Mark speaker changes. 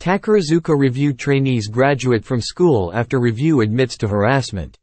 Speaker 1: Takarazuka Review trainees graduate from school after review admits to harassment.